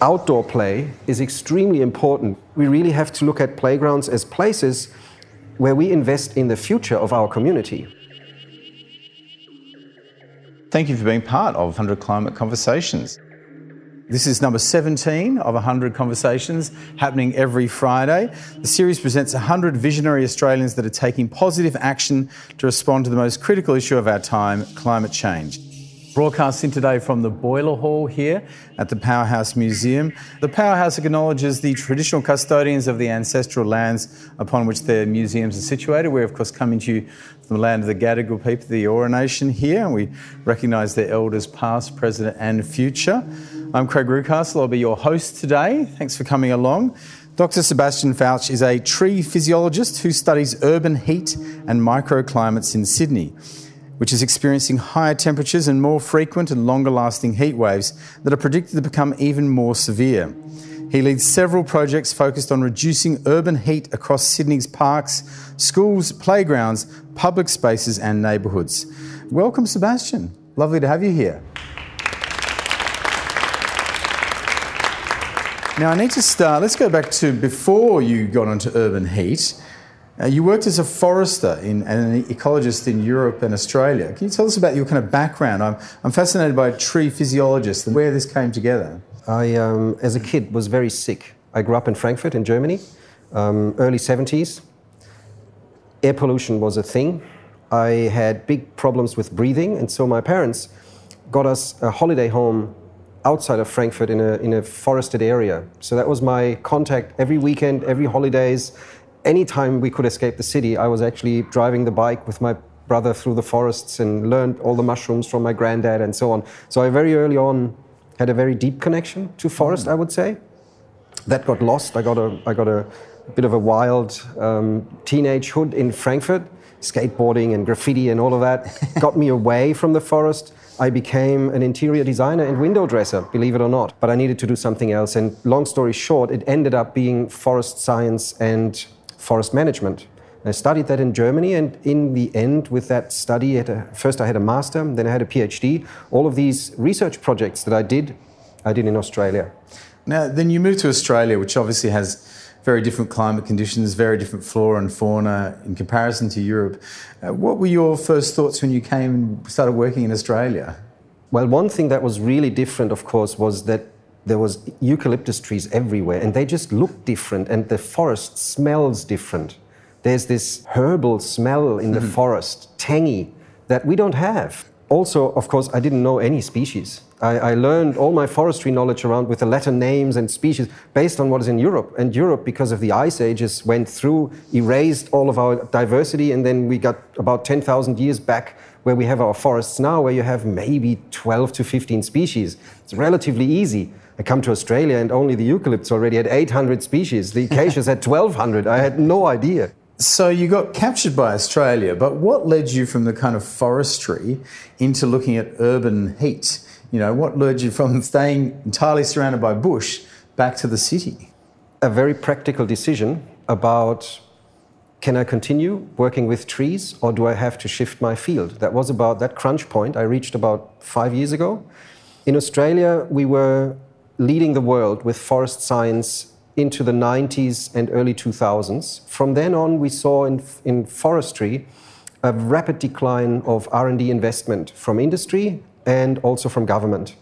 outdoor play is extremely important. We really have to look at playgrounds as places where we invest in the future of our community. Thank you for being part of 100 Climate Conversations. This is number 17 of 100 conversations happening every Friday. The series presents 100 visionary Australians that are taking positive action to respond to the most critical issue of our time climate change. Broadcasting today from the Boiler Hall here at the Powerhouse Museum. The Powerhouse acknowledges the traditional custodians of the ancestral lands upon which their museums are situated. We're, of course, coming to you from the land of the Gadigal people, the Eora Nation here, and we recognise their elders past, present, and future. I'm Craig Reucassel, I'll be your host today. Thanks for coming along. Dr. Sebastian Pfautsch is a tree physiologist who studies urban heat and microclimates in Sydney which is experiencing higher temperatures and more frequent and longer lasting heat waves that are predicted to become even more severe. He leads several projects focused on reducing urban heat across Sydney's parks, schools, playgrounds, public spaces, and neighbourhoods. Welcome, Sebastian. Lovely to have you here. Now, I need to start. Let's go back to before you got onto urban heat. Uh, you worked as a forester in, and an ecologist in Europe and Australia. Can you tell us about your kind of background? I'm, I'm fascinated by tree physiologists and where this came together. I, um, as a kid, was very sick. I grew up in Frankfurt, in Germany, um, early 70s. Air pollution was a thing. I had big problems with breathing, and so my parents got us a holiday home outside of Frankfurt in a, in a forested area. So that was my contact every weekend, every holidays anytime we could escape the city, I was actually driving the bike with my brother through the forests and learned all the mushrooms from my granddad and so on. So I very early on had a very deep connection to forest, mm. I would say. That got lost. I got a, I got a bit of a wild um, teenage hood in Frankfurt. Skateboarding and graffiti and all of that got me away from the forest. I became an interior designer and window dresser, believe it or not. But I needed to do something else. And long story short, it ended up being forest science and forest management. I studied that in Germany, and in the end, with that study, a, first I had a master, then I had a PhD. All of these research projects that I did, I did in Australia. Now, then you moved to Australia, which obviously has very different climate conditions, very different flora and fauna in comparison to Europe. Uh, what were your first thoughts when you came and started working in Australia? Well, one thing that was really different, of course, was that there was eucalyptus trees everywhere and they just look different and the forest smells different. There's this herbal smell in the mm-hmm. forest tangy that we don't have. Also of course i didn't know any species. I, I, learned all my forestry knowledge around with the latin names and species based on what is in europe. And europe because of the ice ages went through erased all of our diversity and then we got about 10000 years back where we have our forests now where you have maybe 12 to 15 species. It's relatively easy I come to Australia and only the eucalypts already had 800 species. The acacias had 1,200. I had no idea. So you got captured by Australia, but what led you from the kind of forestry into looking at urban heat? You know, what led you from staying entirely surrounded by bush back to the city? A very practical decision about can I continue working with trees or do I have to shift my field? That was about that crunch point I reached about five years ago. In Australia, we were leading the world with forest science into the 90s and early 2000s. From then on, we saw in, in forestry a rapid decline of R&D investment from industry and also from government.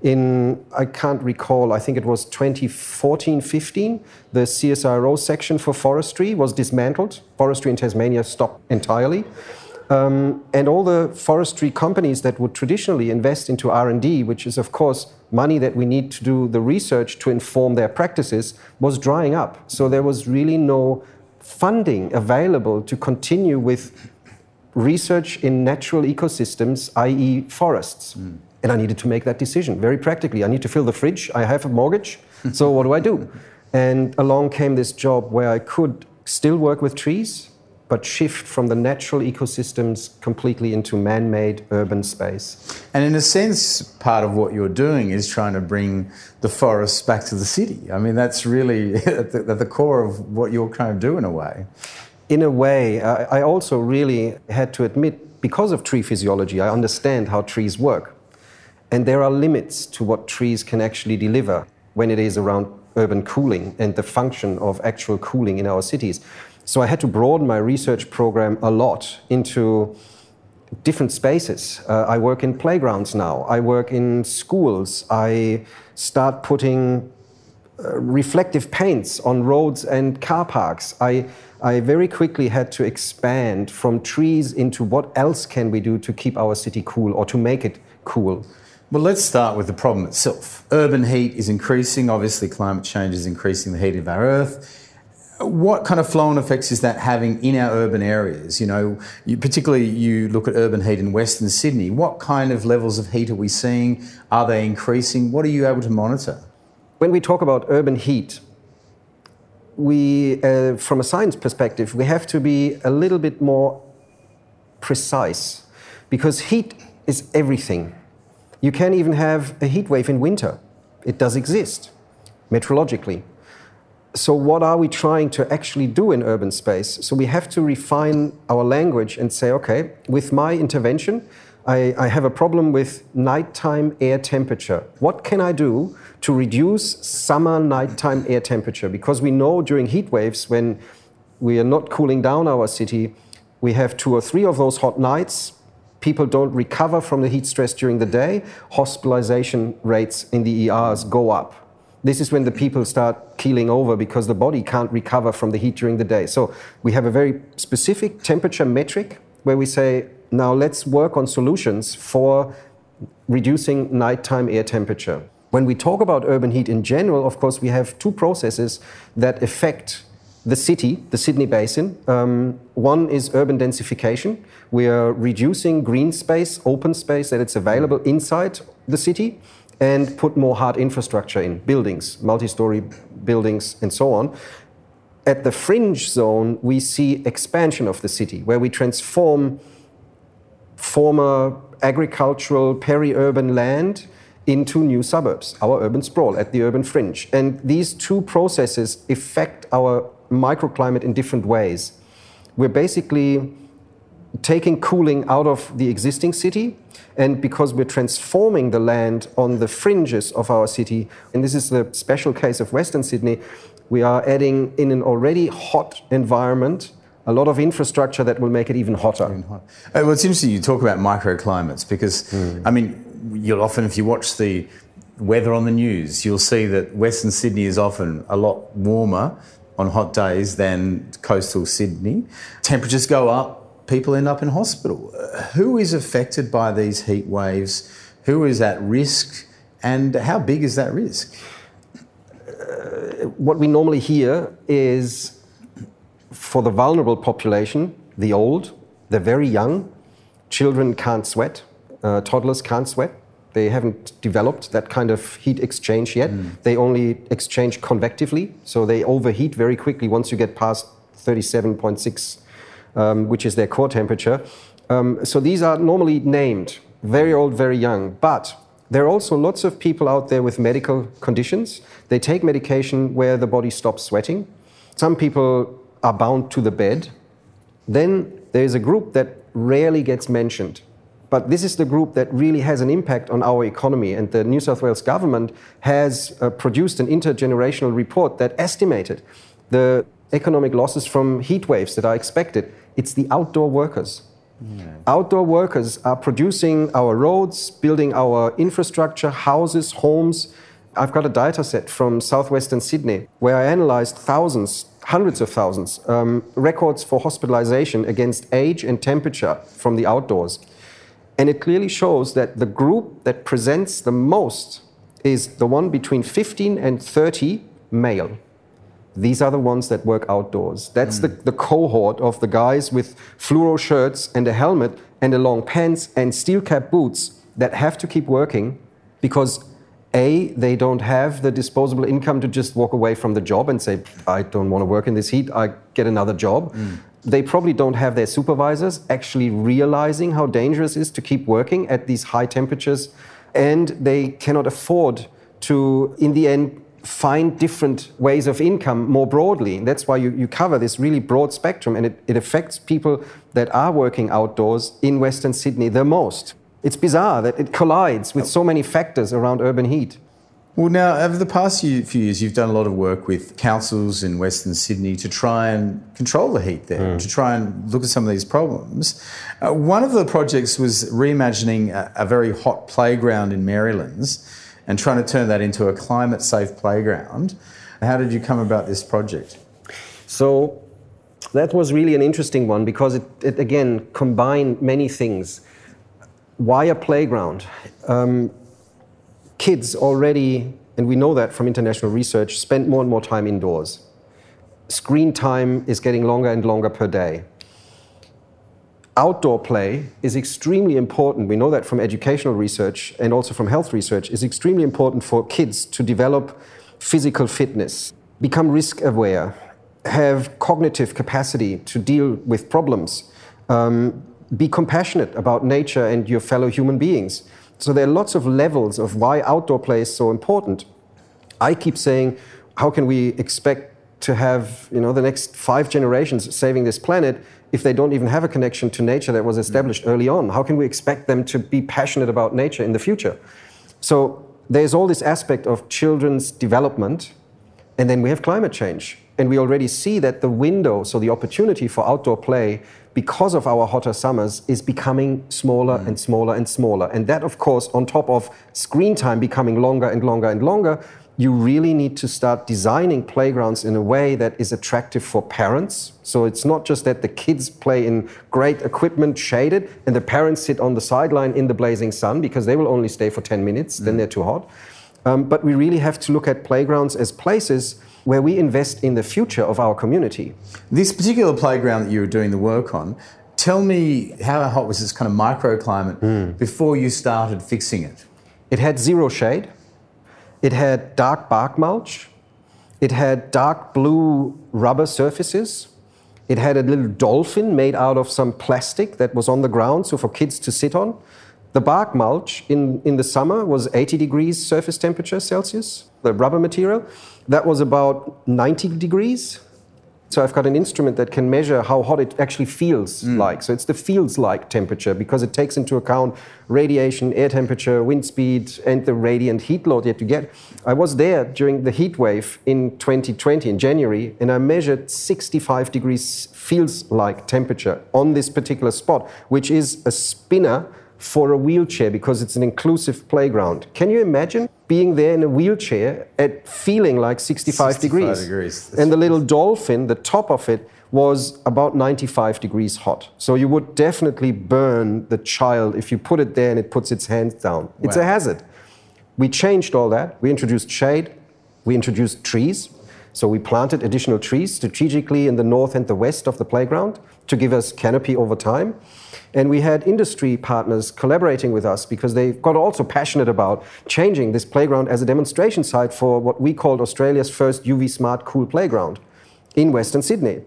In, I can't recall, I think it was 2014 15, the CSIRO section for forestry was dismantled. Forestry in Tasmania stopped entirely. Um, and all the forestry companies that would traditionally invest into R&D, which is of course money that we need to do the research to inform their practices, was drying up. So there was really no funding available to continue with research in natural ecosystems, i.e., forests. Mm. And I needed to make that decision very practically. I need to fill the fridge. I have a mortgage. so what do I do? And along came this job where I could still work with trees, but shift from the natural ecosystems completely into man made urban space. And in a sense, part of what you're doing is trying to bring the forests back to the city. I mean, that's really at the, at the core of what you're trying to do in a way. In a way, I also really had to admit, because of tree physiology, I understand how trees work. And there are limits to what trees can actually deliver when it is around urban cooling and the function of actual cooling in our cities. So I had to broaden my research program a lot into different spaces. Uh, I work in playgrounds now. I work in schools. I start putting uh, reflective paints on roads and car parks. I, I very quickly had to expand from trees into what else can we do to keep our city cool or to make it cool. Well, let's start with the problem itself. Urban heat is increasing. Obviously, climate change is increasing the heat of our Earth what kind of flow-on effects is that having in our urban areas? You know, you, particularly you look at urban heat in Western Sydney. What kind of levels of heat are we seeing? Are they increasing? What are you able to monitor? When we talk about urban heat, we, uh, from a science perspective, we have to be a little bit more precise because heat is everything. You can even have a heat wave in winter. It does exist meteorologically so what are we trying to actually do in urban space? So we have to refine our language and say, okay, with my intervention, I, I, have a problem with nighttime air temperature. What can I do to reduce summer nighttime air temperature? Because we know during heat waves, when we are not cooling down our city, we have two or three of those hot nights. People don't recover from the heat stress during the day. Hospitalization rates in the ERs go up this is when the people start keeling over because the body can't recover from the heat during the day. So we have a very specific temperature metric where we say, now let's work on solutions for reducing nighttime air temperature. When we talk about urban heat in general, of course, we have two processes that affect the city, the Sydney Basin. Um, one is urban densification. We are reducing green space, open space that it's available inside the city and put more hard infrastructure in buildings, multi story buildings, and so on. At the fringe zone, we see expansion of the city where we transform former agricultural peri urban land into new suburbs, our urban sprawl at the urban fringe. And these two processes affect our microclimate in different ways. We're basically taking cooling out of the existing city and because we're transforming the land on the fringes of our city, and this is the special case of Western Sydney, we are adding in an already hot environment a lot of infrastructure that will make it even hotter. Even hot. Uh, well, it's interesting you talk about microclimates because, mm. I mean, you'll often, if you watch the weather on the news, you'll see that Western Sydney is often a lot warmer on hot days than coastal Sydney. Temperatures go up, people end up in hospital. Who is affected by these heat waves? Who is at risk? And how big is that risk? Uh, what we normally hear is for the vulnerable population, the old, the very young, children can't sweat, uh, toddlers can't sweat. They haven't developed that kind of heat exchange yet. Mm. They only exchange convectively, so they overheat very quickly once you get past 37.6 um, which is their core temperature. Um, so these are normally named, very old, very young. But there are also lots of people out there with medical conditions. They take medication where the body stops sweating. Some people are bound to the bed. Then there is a group that rarely gets mentioned. But this is the group that really has an impact on our economy. And the New South Wales government has uh, produced an intergenerational report that estimated the economic losses from heat waves that are expected. It's the outdoor workers. Yeah. Outdoor workers are producing our roads, building our infrastructure, houses, homes. I've got a data set from southwestern Sydney where I analyzed thousands, hundreds of thousands, um, records for hospitalization against age and temperature from the outdoors. And it clearly shows that the group that presents the most is the one between 15 and 30 male these are the ones that work outdoors. That's mm. the, the cohort of the guys with fluoro shirts and a helmet and a long pants and steel cap boots that have to keep working because a they don't have the disposable income to just walk away from the job and say i don't want to work in this heat i get another job mm. they probably don't have their supervisors actually realizing how dangerous it is to keep working at these high temperatures and they cannot afford to in the end find different ways of income more broadly. And that's why you, you cover this really broad spectrum and it, it affects people that are working outdoors in Western Sydney the most. It's bizarre that it collides with so many factors around urban heat. Well, now, over the past few years, you've done a lot of work with councils in Western Sydney to try and control the heat there, mm. to try and look at some of these problems. Uh, one of the projects was reimagining a, a very hot playground in Merrylands and trying to turn that into a climate safe playground. How did you come about this project? So, that was really an interesting one because it, it again combined many things. Why a playground? Um, kids already, and we know that from international research, spend more and more time indoors. Screen time is getting longer and longer per day. Outdoor play is extremely important. We know that from educational research and also from health research, is extremely important for kids to develop physical fitness, become risk aware, have cognitive capacity to deal with problems, um, be compassionate about nature and your fellow human beings. So there are lots of levels of why outdoor play is so important. I keep saying, how can we expect to have you know the next five generations saving this planet if they don't even have a connection to nature that was established early on? How can we expect them to be passionate about nature in the future? So there's all this aspect of children's development, and then we have climate change. And we already see that the window, so the opportunity for outdoor play, because of our hotter summers, is becoming smaller mm. and smaller and smaller. And that, of course, on top of screen time becoming longer and longer and longer, you really need to start designing playgrounds in a way that is attractive for parents. So it's not just that the kids play in great equipment shaded and the parents sit on the sideline in the blazing sun because they will only stay for 10 minutes, mm. then they're too hot. Um, but we really have to look at playgrounds as places where we invest in the future of our community. This particular playground that you were doing the work on, tell me how hot was this kind of microclimate mm. before you started fixing it? It had zero shade. It had dark bark mulch. It had dark blue rubber surfaces. It had a little dolphin made out of some plastic that was on the ground, so for kids to sit on. The bark mulch in, in the summer was 80 degrees surface temperature Celsius, the rubber material that was about 90 degrees. So I've got an instrument that can measure how hot it actually feels mm. like. So it's the feels like temperature because it takes into account radiation, air temperature, wind speed, and the radiant heat load that you get. I was there during the heat wave in 2020 in January, and I measured 65 degrees feels like temperature on this particular spot, which is a spinner for a wheelchair because it's an inclusive playground. Can you imagine being there in a wheelchair at feeling like 65, 65 degrees? degrees. And the little dolphin, the top of it, was about 95 degrees hot. So you would definitely burn the child if you put it there and it puts its hands down. Wow. It's a hazard. We changed all that. We introduced shade, we introduced trees. So we planted additional trees strategically in the north and the west of the playground to give us canopy over time. And we had industry partners collaborating with us because they got also passionate about changing this playground as a demonstration site for what we called Australia's first UV smart cool playground in Western Sydney.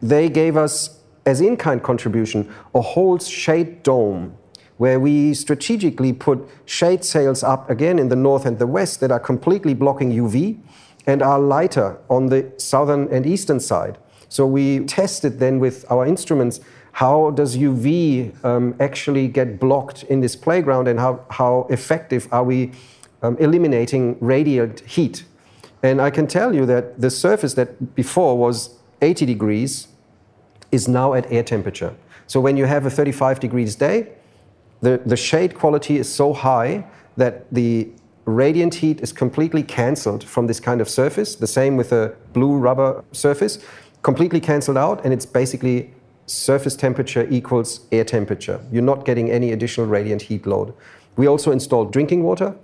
They gave us, as in kind contribution, a whole shade dome where we strategically put shade sails up again in the north and the west that are completely blocking UV and are lighter on the southern and eastern side. So we tested then with our instruments how does UV um, actually get blocked in this playground and how, how effective are we um, eliminating radiant heat. And I can tell you that the surface that before was 80 degrees is now at air temperature. So when you have a 35 degrees day, the, the shade quality is so high that the radiant heat is completely cancelled from this kind of surface. The same with a blue rubber surface, completely cancelled out, and it's basically surface temperature equals air temperature. You're not getting any additional radiant heat load. We also installed drinking water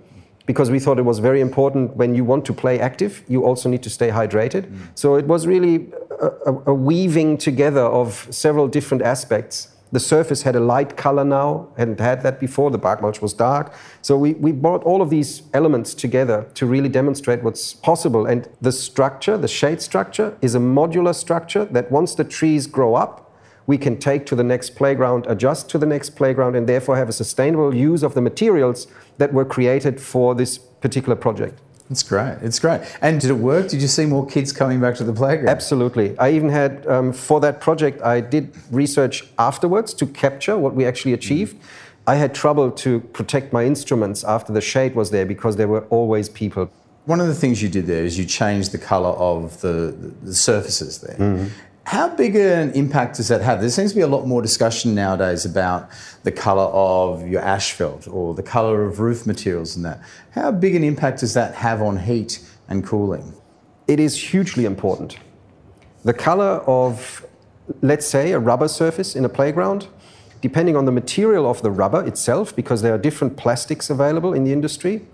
because we thought it was very important when you want to play active, you also need to stay hydrated. Mm. So it was really a, a, a, weaving together of several different aspects. The surface had a light color now, hadn't had that before. The bark mulch was dark. So we, we brought all of these elements together to really demonstrate what's possible. And the structure, the shade structure, is a modular structure that once the trees grow up, we can take to the next playground, adjust to the next playground, and therefore have a sustainable use of the materials that were created for this particular project. It's great. It's great. And did it work? Did you see more kids coming back to the playground? Absolutely. I even had, um, for that project, I did research afterwards to capture what we actually achieved. Mm. I had trouble to protect my instruments after the shade was there because there were always people. One of the things you did there is you changed the colour of the, the surfaces there. Mm-hmm. How big an impact does that have? There seems to be a lot more discussion nowadays about the colour of your asphalt or the colour of roof materials and that. How big an impact does that have on heat and cooling? It is hugely important. The colour of, let's say, a rubber surface in a playground, depending on the material of the rubber itself, because there are different plastics available in the industry.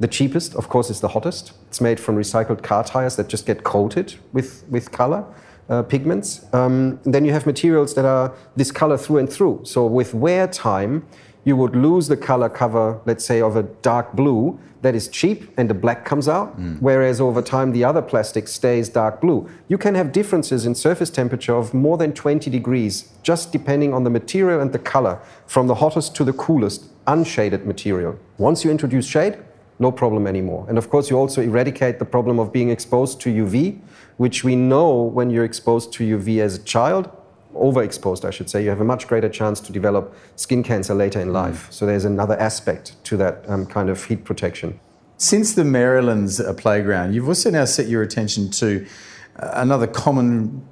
The cheapest, of course, is the hottest. It's made from recycled car tires that just get coated with, with color uh, pigments. Um, then you have materials that are this color through and through. So with wear time, you would lose the color cover, let's say, of a dark blue that is cheap and the black comes out, mm. whereas over time the other plastic stays dark blue. You can have differences in surface temperature of more than 20 degrees, just depending on the material and the color, from the hottest to the coolest, unshaded material. Once you introduce shade, no problem anymore. And of course, you also eradicate the problem of being exposed to UV, which we know when you're exposed to UV as a child, overexposed, I should say, you have a much greater chance to develop skin cancer later in life. Mm. So there's another aspect to that um, kind of heat protection. Since the Merrylands playground, you've also now set your attention to uh, another common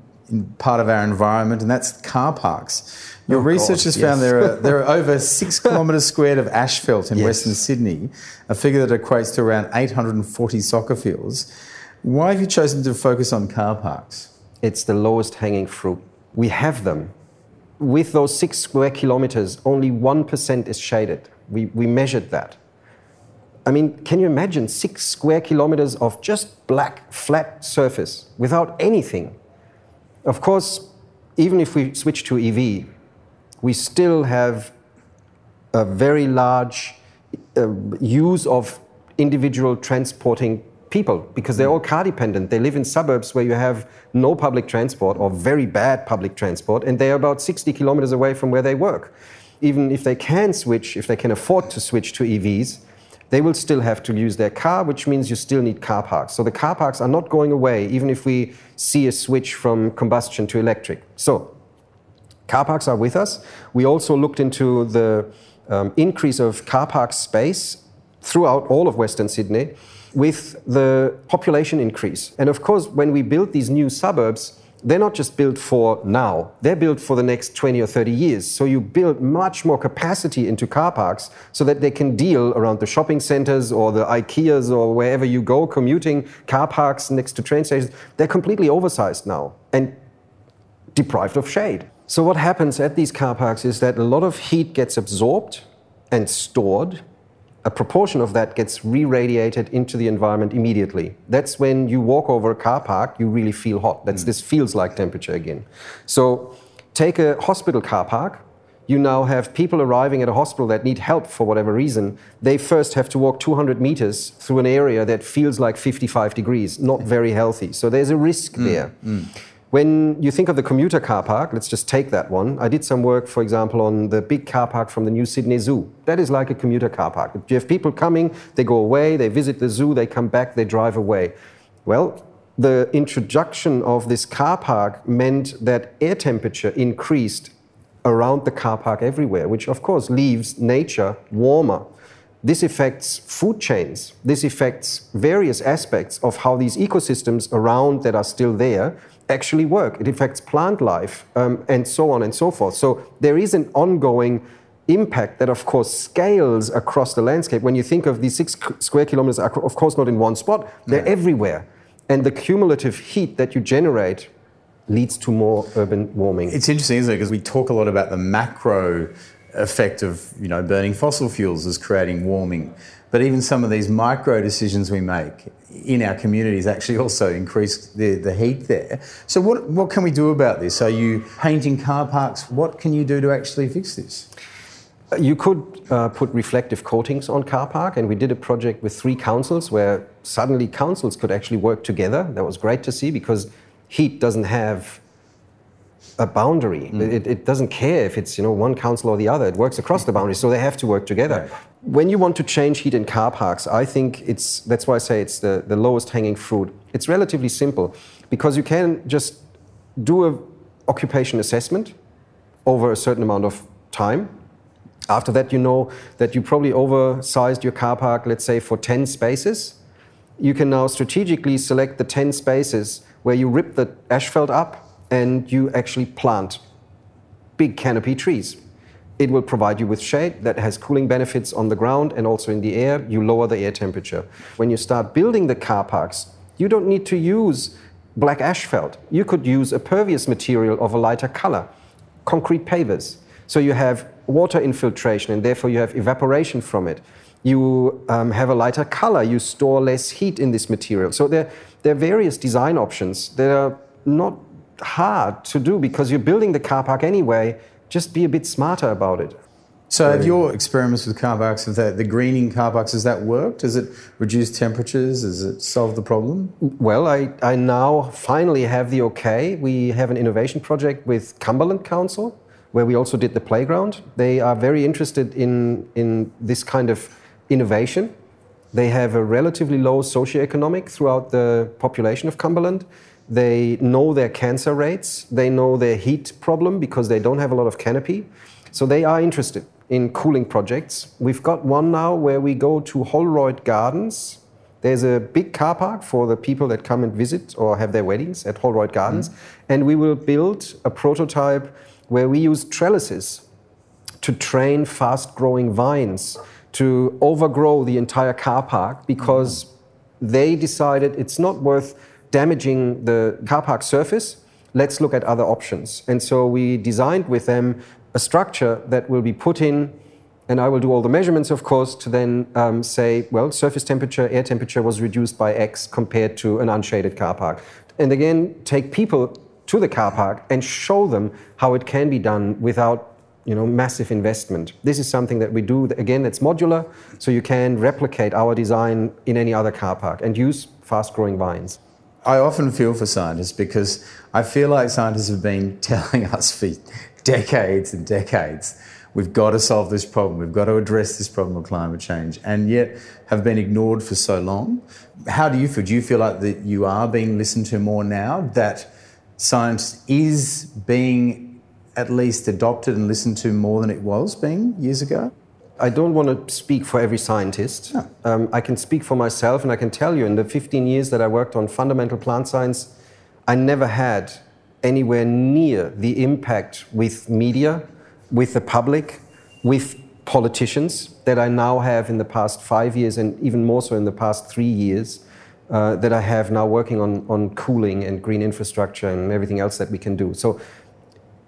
part of our environment, and that's car parks. Your oh, research has yes. found there are, there are over six kilometres squared of asphalt in yes. Western Sydney, a figure that equates to around 840 soccer fields. Why have you chosen to focus on car parks? It's the lowest hanging fruit. We have them. With those six square kilometres, only 1% is shaded. We, we measured that. I mean, can you imagine six square kilometres of just black, flat surface without anything? Of course, even if we switch to EV, we still have a very large uh, use of individual transporting people because they're all car dependent. They live in suburbs where you have no public transport or very bad public transport, and they're about 60 kilometers away from where they work. Even if they can switch, if they can afford to switch to EVs, they will still have to use their car, which means you still need car parks. So the car parks are not going away, even if we see a switch from combustion to electric. So car parks are with us. We also looked into the um, increase of car park space throughout all of Western Sydney with the population increase. And of course, when we build these new suburbs, they're not just built for now, they're built for the next 20 or 30 years. So you build much more capacity into car parks so that they can deal around the shopping centers or the IKEAs or wherever you go, commuting car parks next to train stations. They're completely oversized now and deprived of shade. So what happens at these car parks is that a lot of heat gets absorbed and stored a proportion of that gets re-radiated into the environment immediately. That's when you walk over a car park, you really feel hot. That's mm. this feels like temperature again. So take a hospital car park. You now have people arriving at a hospital that need help for whatever reason. They first have to walk 200 meters through an area that feels like 55 degrees, not very healthy. So there's a risk mm. there. Mm. When you think of the commuter car park, let's just take that one. I did some work, for example, on the big car park from the new Sydney Zoo. That is like a commuter car park. You have people coming, they go away, they visit the zoo, they come back, they drive away. Well, the introduction of this car park meant that air temperature increased around the car park everywhere, which of course leaves nature warmer. This affects food chains. This affects various aspects of how these ecosystems around that are still there actually work. It affects plant life um, and so on and so forth. So there is an ongoing impact that, of course, scales across the landscape. When you think of these six square kilometers, are of course not in one spot, they're yeah. everywhere. And the cumulative heat that you generate leads to more urban warming. It's interesting, isn't it? Because we talk a lot about the macro effect of you know burning fossil fuels as creating warming. But even some of these micro decisions we make in our communities actually also increase the, the heat there. So, what, what can we do about this? Are you painting car parks? What can you do to actually fix this? You could uh, put reflective coatings on car park, and we did a project with three councils where suddenly councils could actually work together. That was great to see because heat doesn't have a boundary. Mm. It, it, doesn't care if it's you know one council or the other. It works across the boundary, so they have to work together. Right. When you want to change heat in car parks, I think it's that's why I say it's the, the lowest hanging fruit. It's relatively simple because you can just do a occupation assessment over a certain amount of time, After that, you know that you probably oversized your car park, let's say, for 10 spaces. You can now strategically select the 10 spaces where you rip the asphalt up and you actually plant big canopy trees. It will provide you with shade that has cooling benefits on the ground and also in the air. You lower the air temperature. When you start building the car parks, you don't need to use black asphalt. You could use a pervious material of a lighter color, concrete pavers. So you have water infiltration and therefore you have evaporation from it. You um, have a lighter color, you store less heat in this material. So there, there are various design options that are not hard to do because you're building the car park anyway just be a bit smarter about it. So, have your experiments with car parks, with the, the greening car parks, has that worked? Has it reduced temperatures? Has it solved the problem? Well, I, I now finally have the okay. We have an innovation project with Cumberland Council, where we also did the playground. They are very interested in, in this kind of innovation. They have a relatively low socioeconomic throughout the population of Cumberland. They know their cancer rates. They know their heat problem because they don't have a lot of canopy. So they are interested in cooling projects. We've got one now where we go to Holroyd Gardens. There's a big car park for the people that come and visit or have their weddings at Holroyd Gardens. Mm. And we will build a prototype where we use trellises to train fast growing vines to overgrow the entire car park because mm. they decided it's not worth damaging the car park surface. Let's look at other options. And so we designed with them a structure that will be put in, and I will do all the measurements, of course, to then um, say, well, surface temperature, air temperature was reduced by X compared to an unshaded car park. And again, take people to the car park and show them how it can be done without you know, massive investment. This is something that we do, again, it's modular, so you can replicate our design in any other car park and use fast growing vines. I often feel for scientists because I feel like scientists have been telling us for decades and decades we've got to solve this problem, we've got to address this problem of climate change, and yet have been ignored for so long. How do you feel? Do you feel like that you are being listened to more now, that science is being at least adopted and listened to more than it was being years ago? I don't want to speak for every scientist. No. Um, I can speak for myself, and I can tell you in the 15 years that I worked on fundamental plant science, I never had anywhere near the impact with media, with the public, with politicians that I now have in the past five years, and even more so in the past three years. Uh, that I have now working on, on cooling and green infrastructure and everything else that we can do. So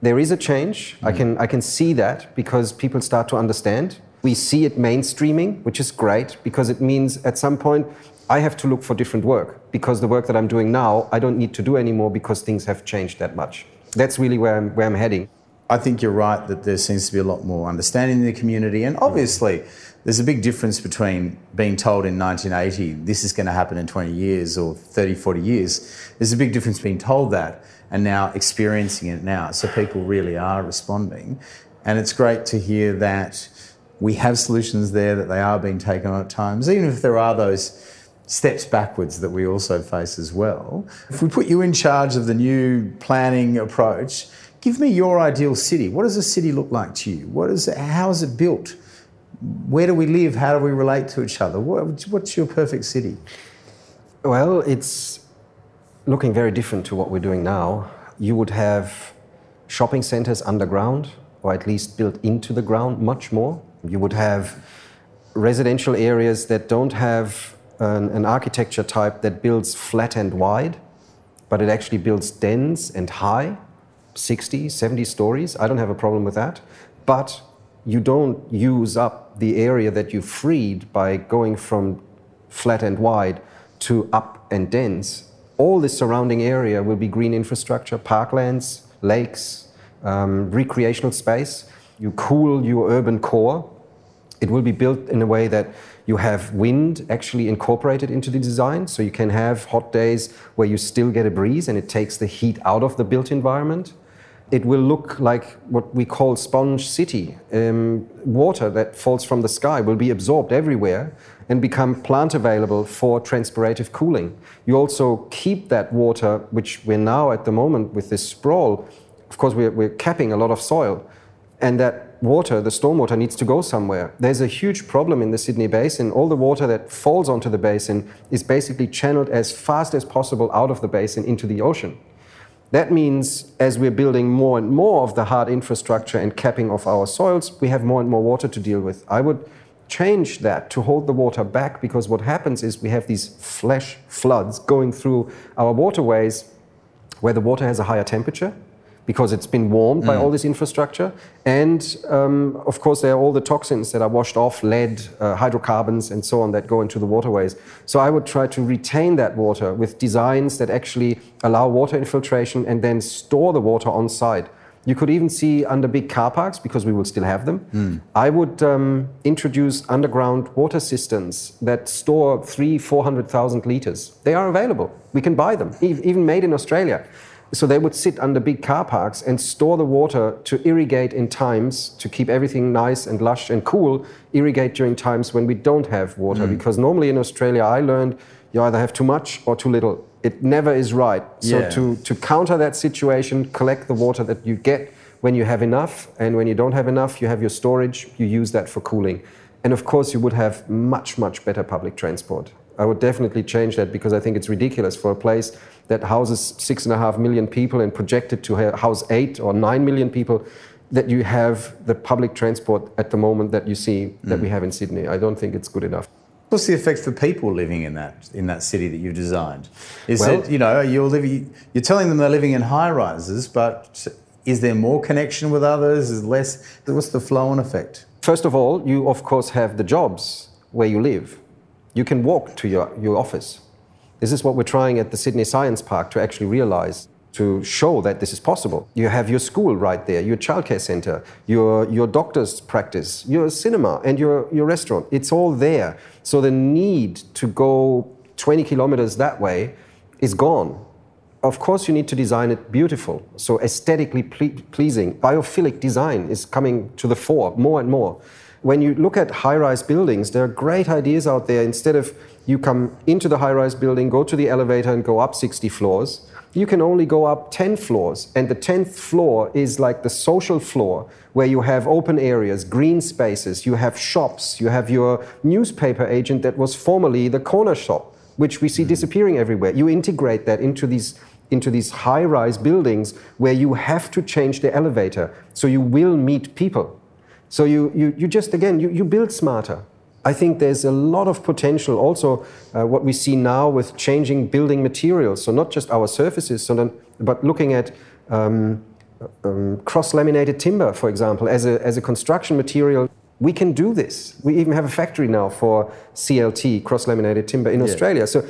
there is a change. Mm. I, can, I can see that because people start to understand we see it mainstreaming, which is great because it means at some point I have to look for different work because the work that I'm doing now I don't need to do anymore because things have changed that much. That's really where I'm, where I'm heading. I think you're right that there seems to be a lot more understanding in the community, and obviously, there's a big difference between being told in 1980 this is going to happen in 20 years or 30, 40 years. There's a big difference being told that and now experiencing it now. So people really are responding, and it's great to hear that we have solutions there that they are being taken on at times, even if there are those steps backwards that we also face as well. If we put you in charge of the new planning approach, give me your ideal city. What does a city look like to you? What is it, how is it built? Where do we live? How do we relate to each other? What, what's your perfect city? Well, it's looking very different to what we're doing now. You would have shopping centers underground, or at least built into the ground much more. You would have residential areas that don't have an, an, architecture type that builds flat and wide, but it actually builds dense and high, 60, 70 stories. I don't have a problem with that. But you don't use up the area that you freed by going from flat and wide to up and dense. All the surrounding area will be green infrastructure, parklands, lakes, um, recreational space you cool your urban core. It will be built in a way that you have wind actually incorporated into the design. So you can have hot days where you still get a breeze and it takes the heat out of the built environment. It will look like what we call sponge city. Um, water that falls from the sky will be absorbed everywhere and become plant available for transpirative cooling. You also keep that water, which we're now at the moment with this sprawl, of course, we're, we're capping a lot of soil and that water, the stormwater, needs to go somewhere. There's a huge problem in the Sydney Basin. All the water that falls onto the basin is basically channeled as fast as possible out of the basin into the ocean. That means as we're building more and more of the hard infrastructure and capping of our soils, we have more and more water to deal with. I would change that to hold the water back because what happens is we have these flash floods going through our waterways where the water has a higher temperature because it's been warmed mm. by all this infrastructure. And um, of course, there are all the toxins that are washed off, lead, uh, hydrocarbons, and so on that go into the waterways. So I would try to retain that water with designs that actually allow water infiltration and then store the water on site. You could even see under big car parks, because we will still have them. Mm. I would um, introduce underground water cisterns that store three, 400,000 liters. They are available. We can buy them, even made in Australia. So they would sit under big car parks and store the water to irrigate in times to keep everything nice and lush and cool, irrigate during times when we don't have water. Mm. Because normally in Australia, I learned you either have too much or too little. It never is right. So yeah. to, to counter that situation, collect the water that you get when you have enough. And when you don't have enough, you have your storage, you use that for cooling. And of course, you would have much, much better public transport. I would definitely change that because I think it's ridiculous for a place that houses six and a half million people and projected to house eight or nine million people, that you have the public transport at the moment that you see that mm. we have in Sydney. I don't think it's good enough. What's the effect for people living in that in that city that you've designed? Is well, it you know you're living you're telling them they're living in high rises, but is there more connection with others? Is less? What's the flow on effect? First of all, you of course have the jobs where you live. You can walk to your, your office. This is what we're trying at the Sydney Science Park to actually realize, to show that this is possible. You have your school right there, your childcare center, your, your doctor's practice, your cinema, and your, your restaurant. It's all there. So the need to go 20 kilometers that way is gone. Of course, you need to design it beautiful, so aesthetically ple- pleasing. Biophilic design is coming to the fore more and more. When you look at high rise buildings, there are great ideas out there. Instead of you come into the high rise building, go to the elevator, and go up 60 floors. You can only go up 10 floors, and the 10th floor is like the social floor where you have open areas, green spaces, you have shops, you have your newspaper agent that was formerly the corner shop, which we see mm-hmm. disappearing everywhere. You integrate that into these into these high rise buildings where you have to change the elevator so you will meet people. So you, you, you just, again, you, you build smarter. I think there's a lot of potential also uh, what we see now with changing building materials. So not just our surfaces, but looking at um, um, cross-laminated timber, for example, as a, as a construction material. We can do this. We even have a factory now for CLT, cross-laminated timber, in yeah. Australia. So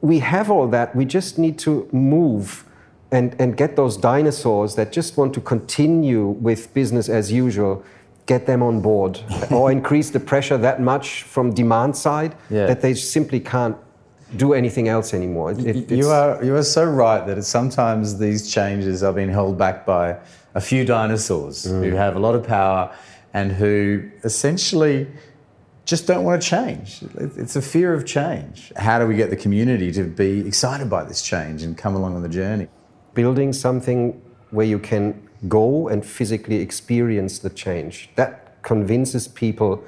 we have all that. We just need to move and, and get those dinosaurs that just want to continue with business as usual get them on board or increase the pressure that much from demand side yeah. that they simply can't do anything else anymore. It, it, you are you are so right that sometimes these changes are being held back by a few dinosaurs mm. who have a lot of power and who essentially just don't want to change. It's a fear of change. How do we get the community to be excited by this change and come along on the journey? Building something where you can go and physically experience the change. That convinces people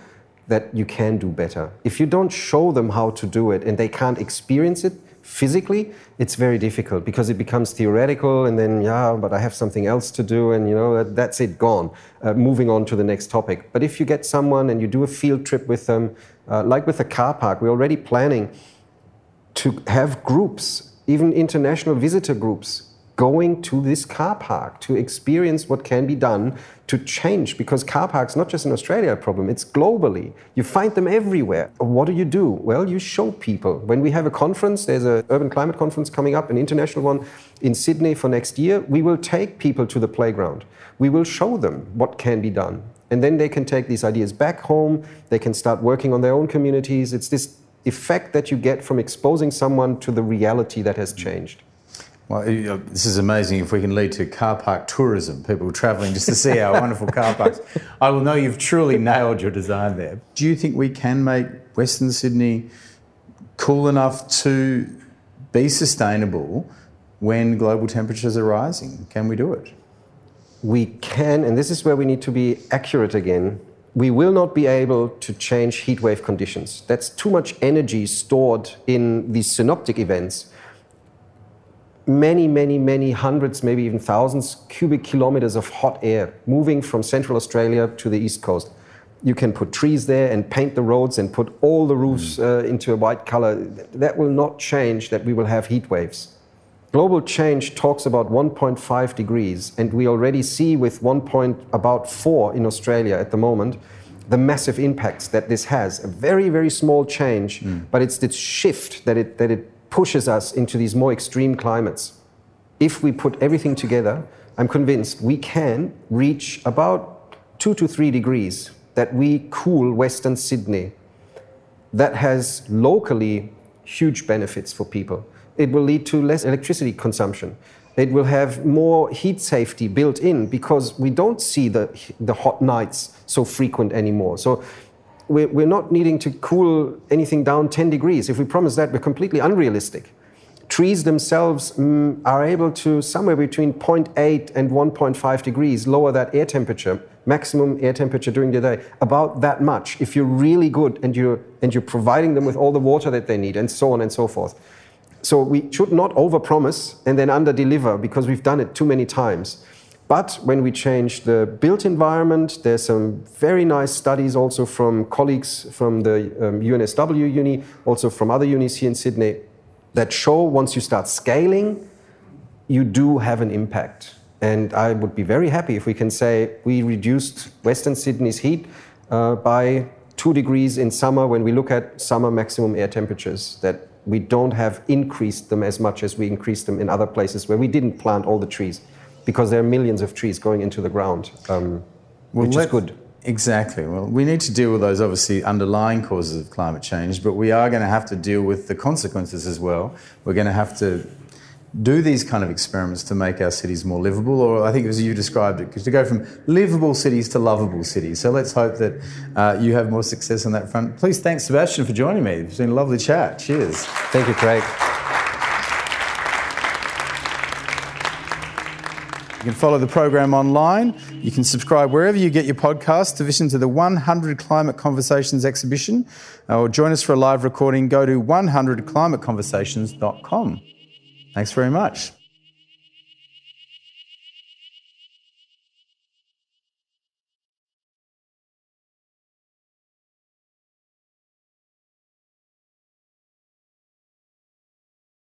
that you can do better. If you don't show them how to do it and they can't experience it physically, it's very difficult because it becomes theoretical and then, yeah, but I have something else to do and, you know, that's it, gone. Uh, moving on to the next topic. But if you get someone and you do a field trip with them, uh, like with the car park, we're already planning to have groups, even international visitor groups, going to this car park to experience what can be done to change because car parks not just in australia a problem. It's globally. You find them everywhere. What do you do? Well you show people. When we have a conference there's an urban climate conference coming up an international one in sydney for next year we will take people to the playground. We will show them what can be done. And then they can take these ideas back home. They can start working on their own communities. It's this effect that you get from exposing someone to the reality that has changed well, this is amazing. If we can lead to car park tourism, people travelling just to see our wonderful car parks, I will know you've truly nailed your design there. Do you think we can make Western Sydney cool enough to be sustainable when global temperatures are rising? Can we do it? we can, and this is where we need to be accurate again, we will not be able to change heatwave conditions. That's too much energy stored in these synoptic events. Many, many, many hundreds, maybe even thousands cubic kilometers of hot air moving from central Australia to the east coast. You can put trees there and paint the roads and put all the roofs uh, into a white color. That will not change that we will have heat waves. Global change talks about 1.5 degrees, and we already see with 1. Point about 4 in Australia at the moment the massive impacts that this has. A very, very small change, mm. but it's this shift that it, that it pushes us into these more extreme climates. If we put everything together, I'm convinced we can reach about 2 to 3 degrees that we cool Western Sydney. That has locally huge benefits for people it will lead to less electricity consumption. It will have more heat safety built in because we don't see the, the hot nights so frequent anymore. So we're, we're not needing to cool anything down 10 degrees. If we promise that, we're completely unrealistic. Trees themselves mm, are able to, somewhere between 0.8 and 1.5 degrees, lower that air temperature, maximum air temperature during the day, about that much, if you're really good and you're, and you're providing them with all the water that they need, and so on and so forth. So we should not overpromise and then underdeliver because we've done it too many times. But when we change the built environment, there's some very nice studies also from colleagues from the um, UNSW uni, also from other unis here in Sydney, that show once you start scaling, you do have an impact. And I would be very happy if we can say we reduced Western Sydney's heat uh, by two degrees in summer when we look at summer maximum air temperatures. That we don't have increased them as much as we increased them in other places where we didn't plant all the trees because there are millions of trees going into the ground, um, well, which is good. Exactly. Well, we need to deal with those obviously underlying causes of climate change, but we are going to have to deal with the consequences as well. We're going to have to do these kind of experiments to make our cities more livable, or I think as you described it, because to go from livable cities to lovable cities. So let's hope that uh, you have more success on that front. Please thanks Sebastian for joining me. It's been a lovely chat. Cheers. Thank you, Craig. You can follow the program online. You can subscribe wherever you get your podcasts to listen to the 100 Climate Conversations exhibition uh, or join us for a live recording. Go to 100climateconversations.com. Thanks very much.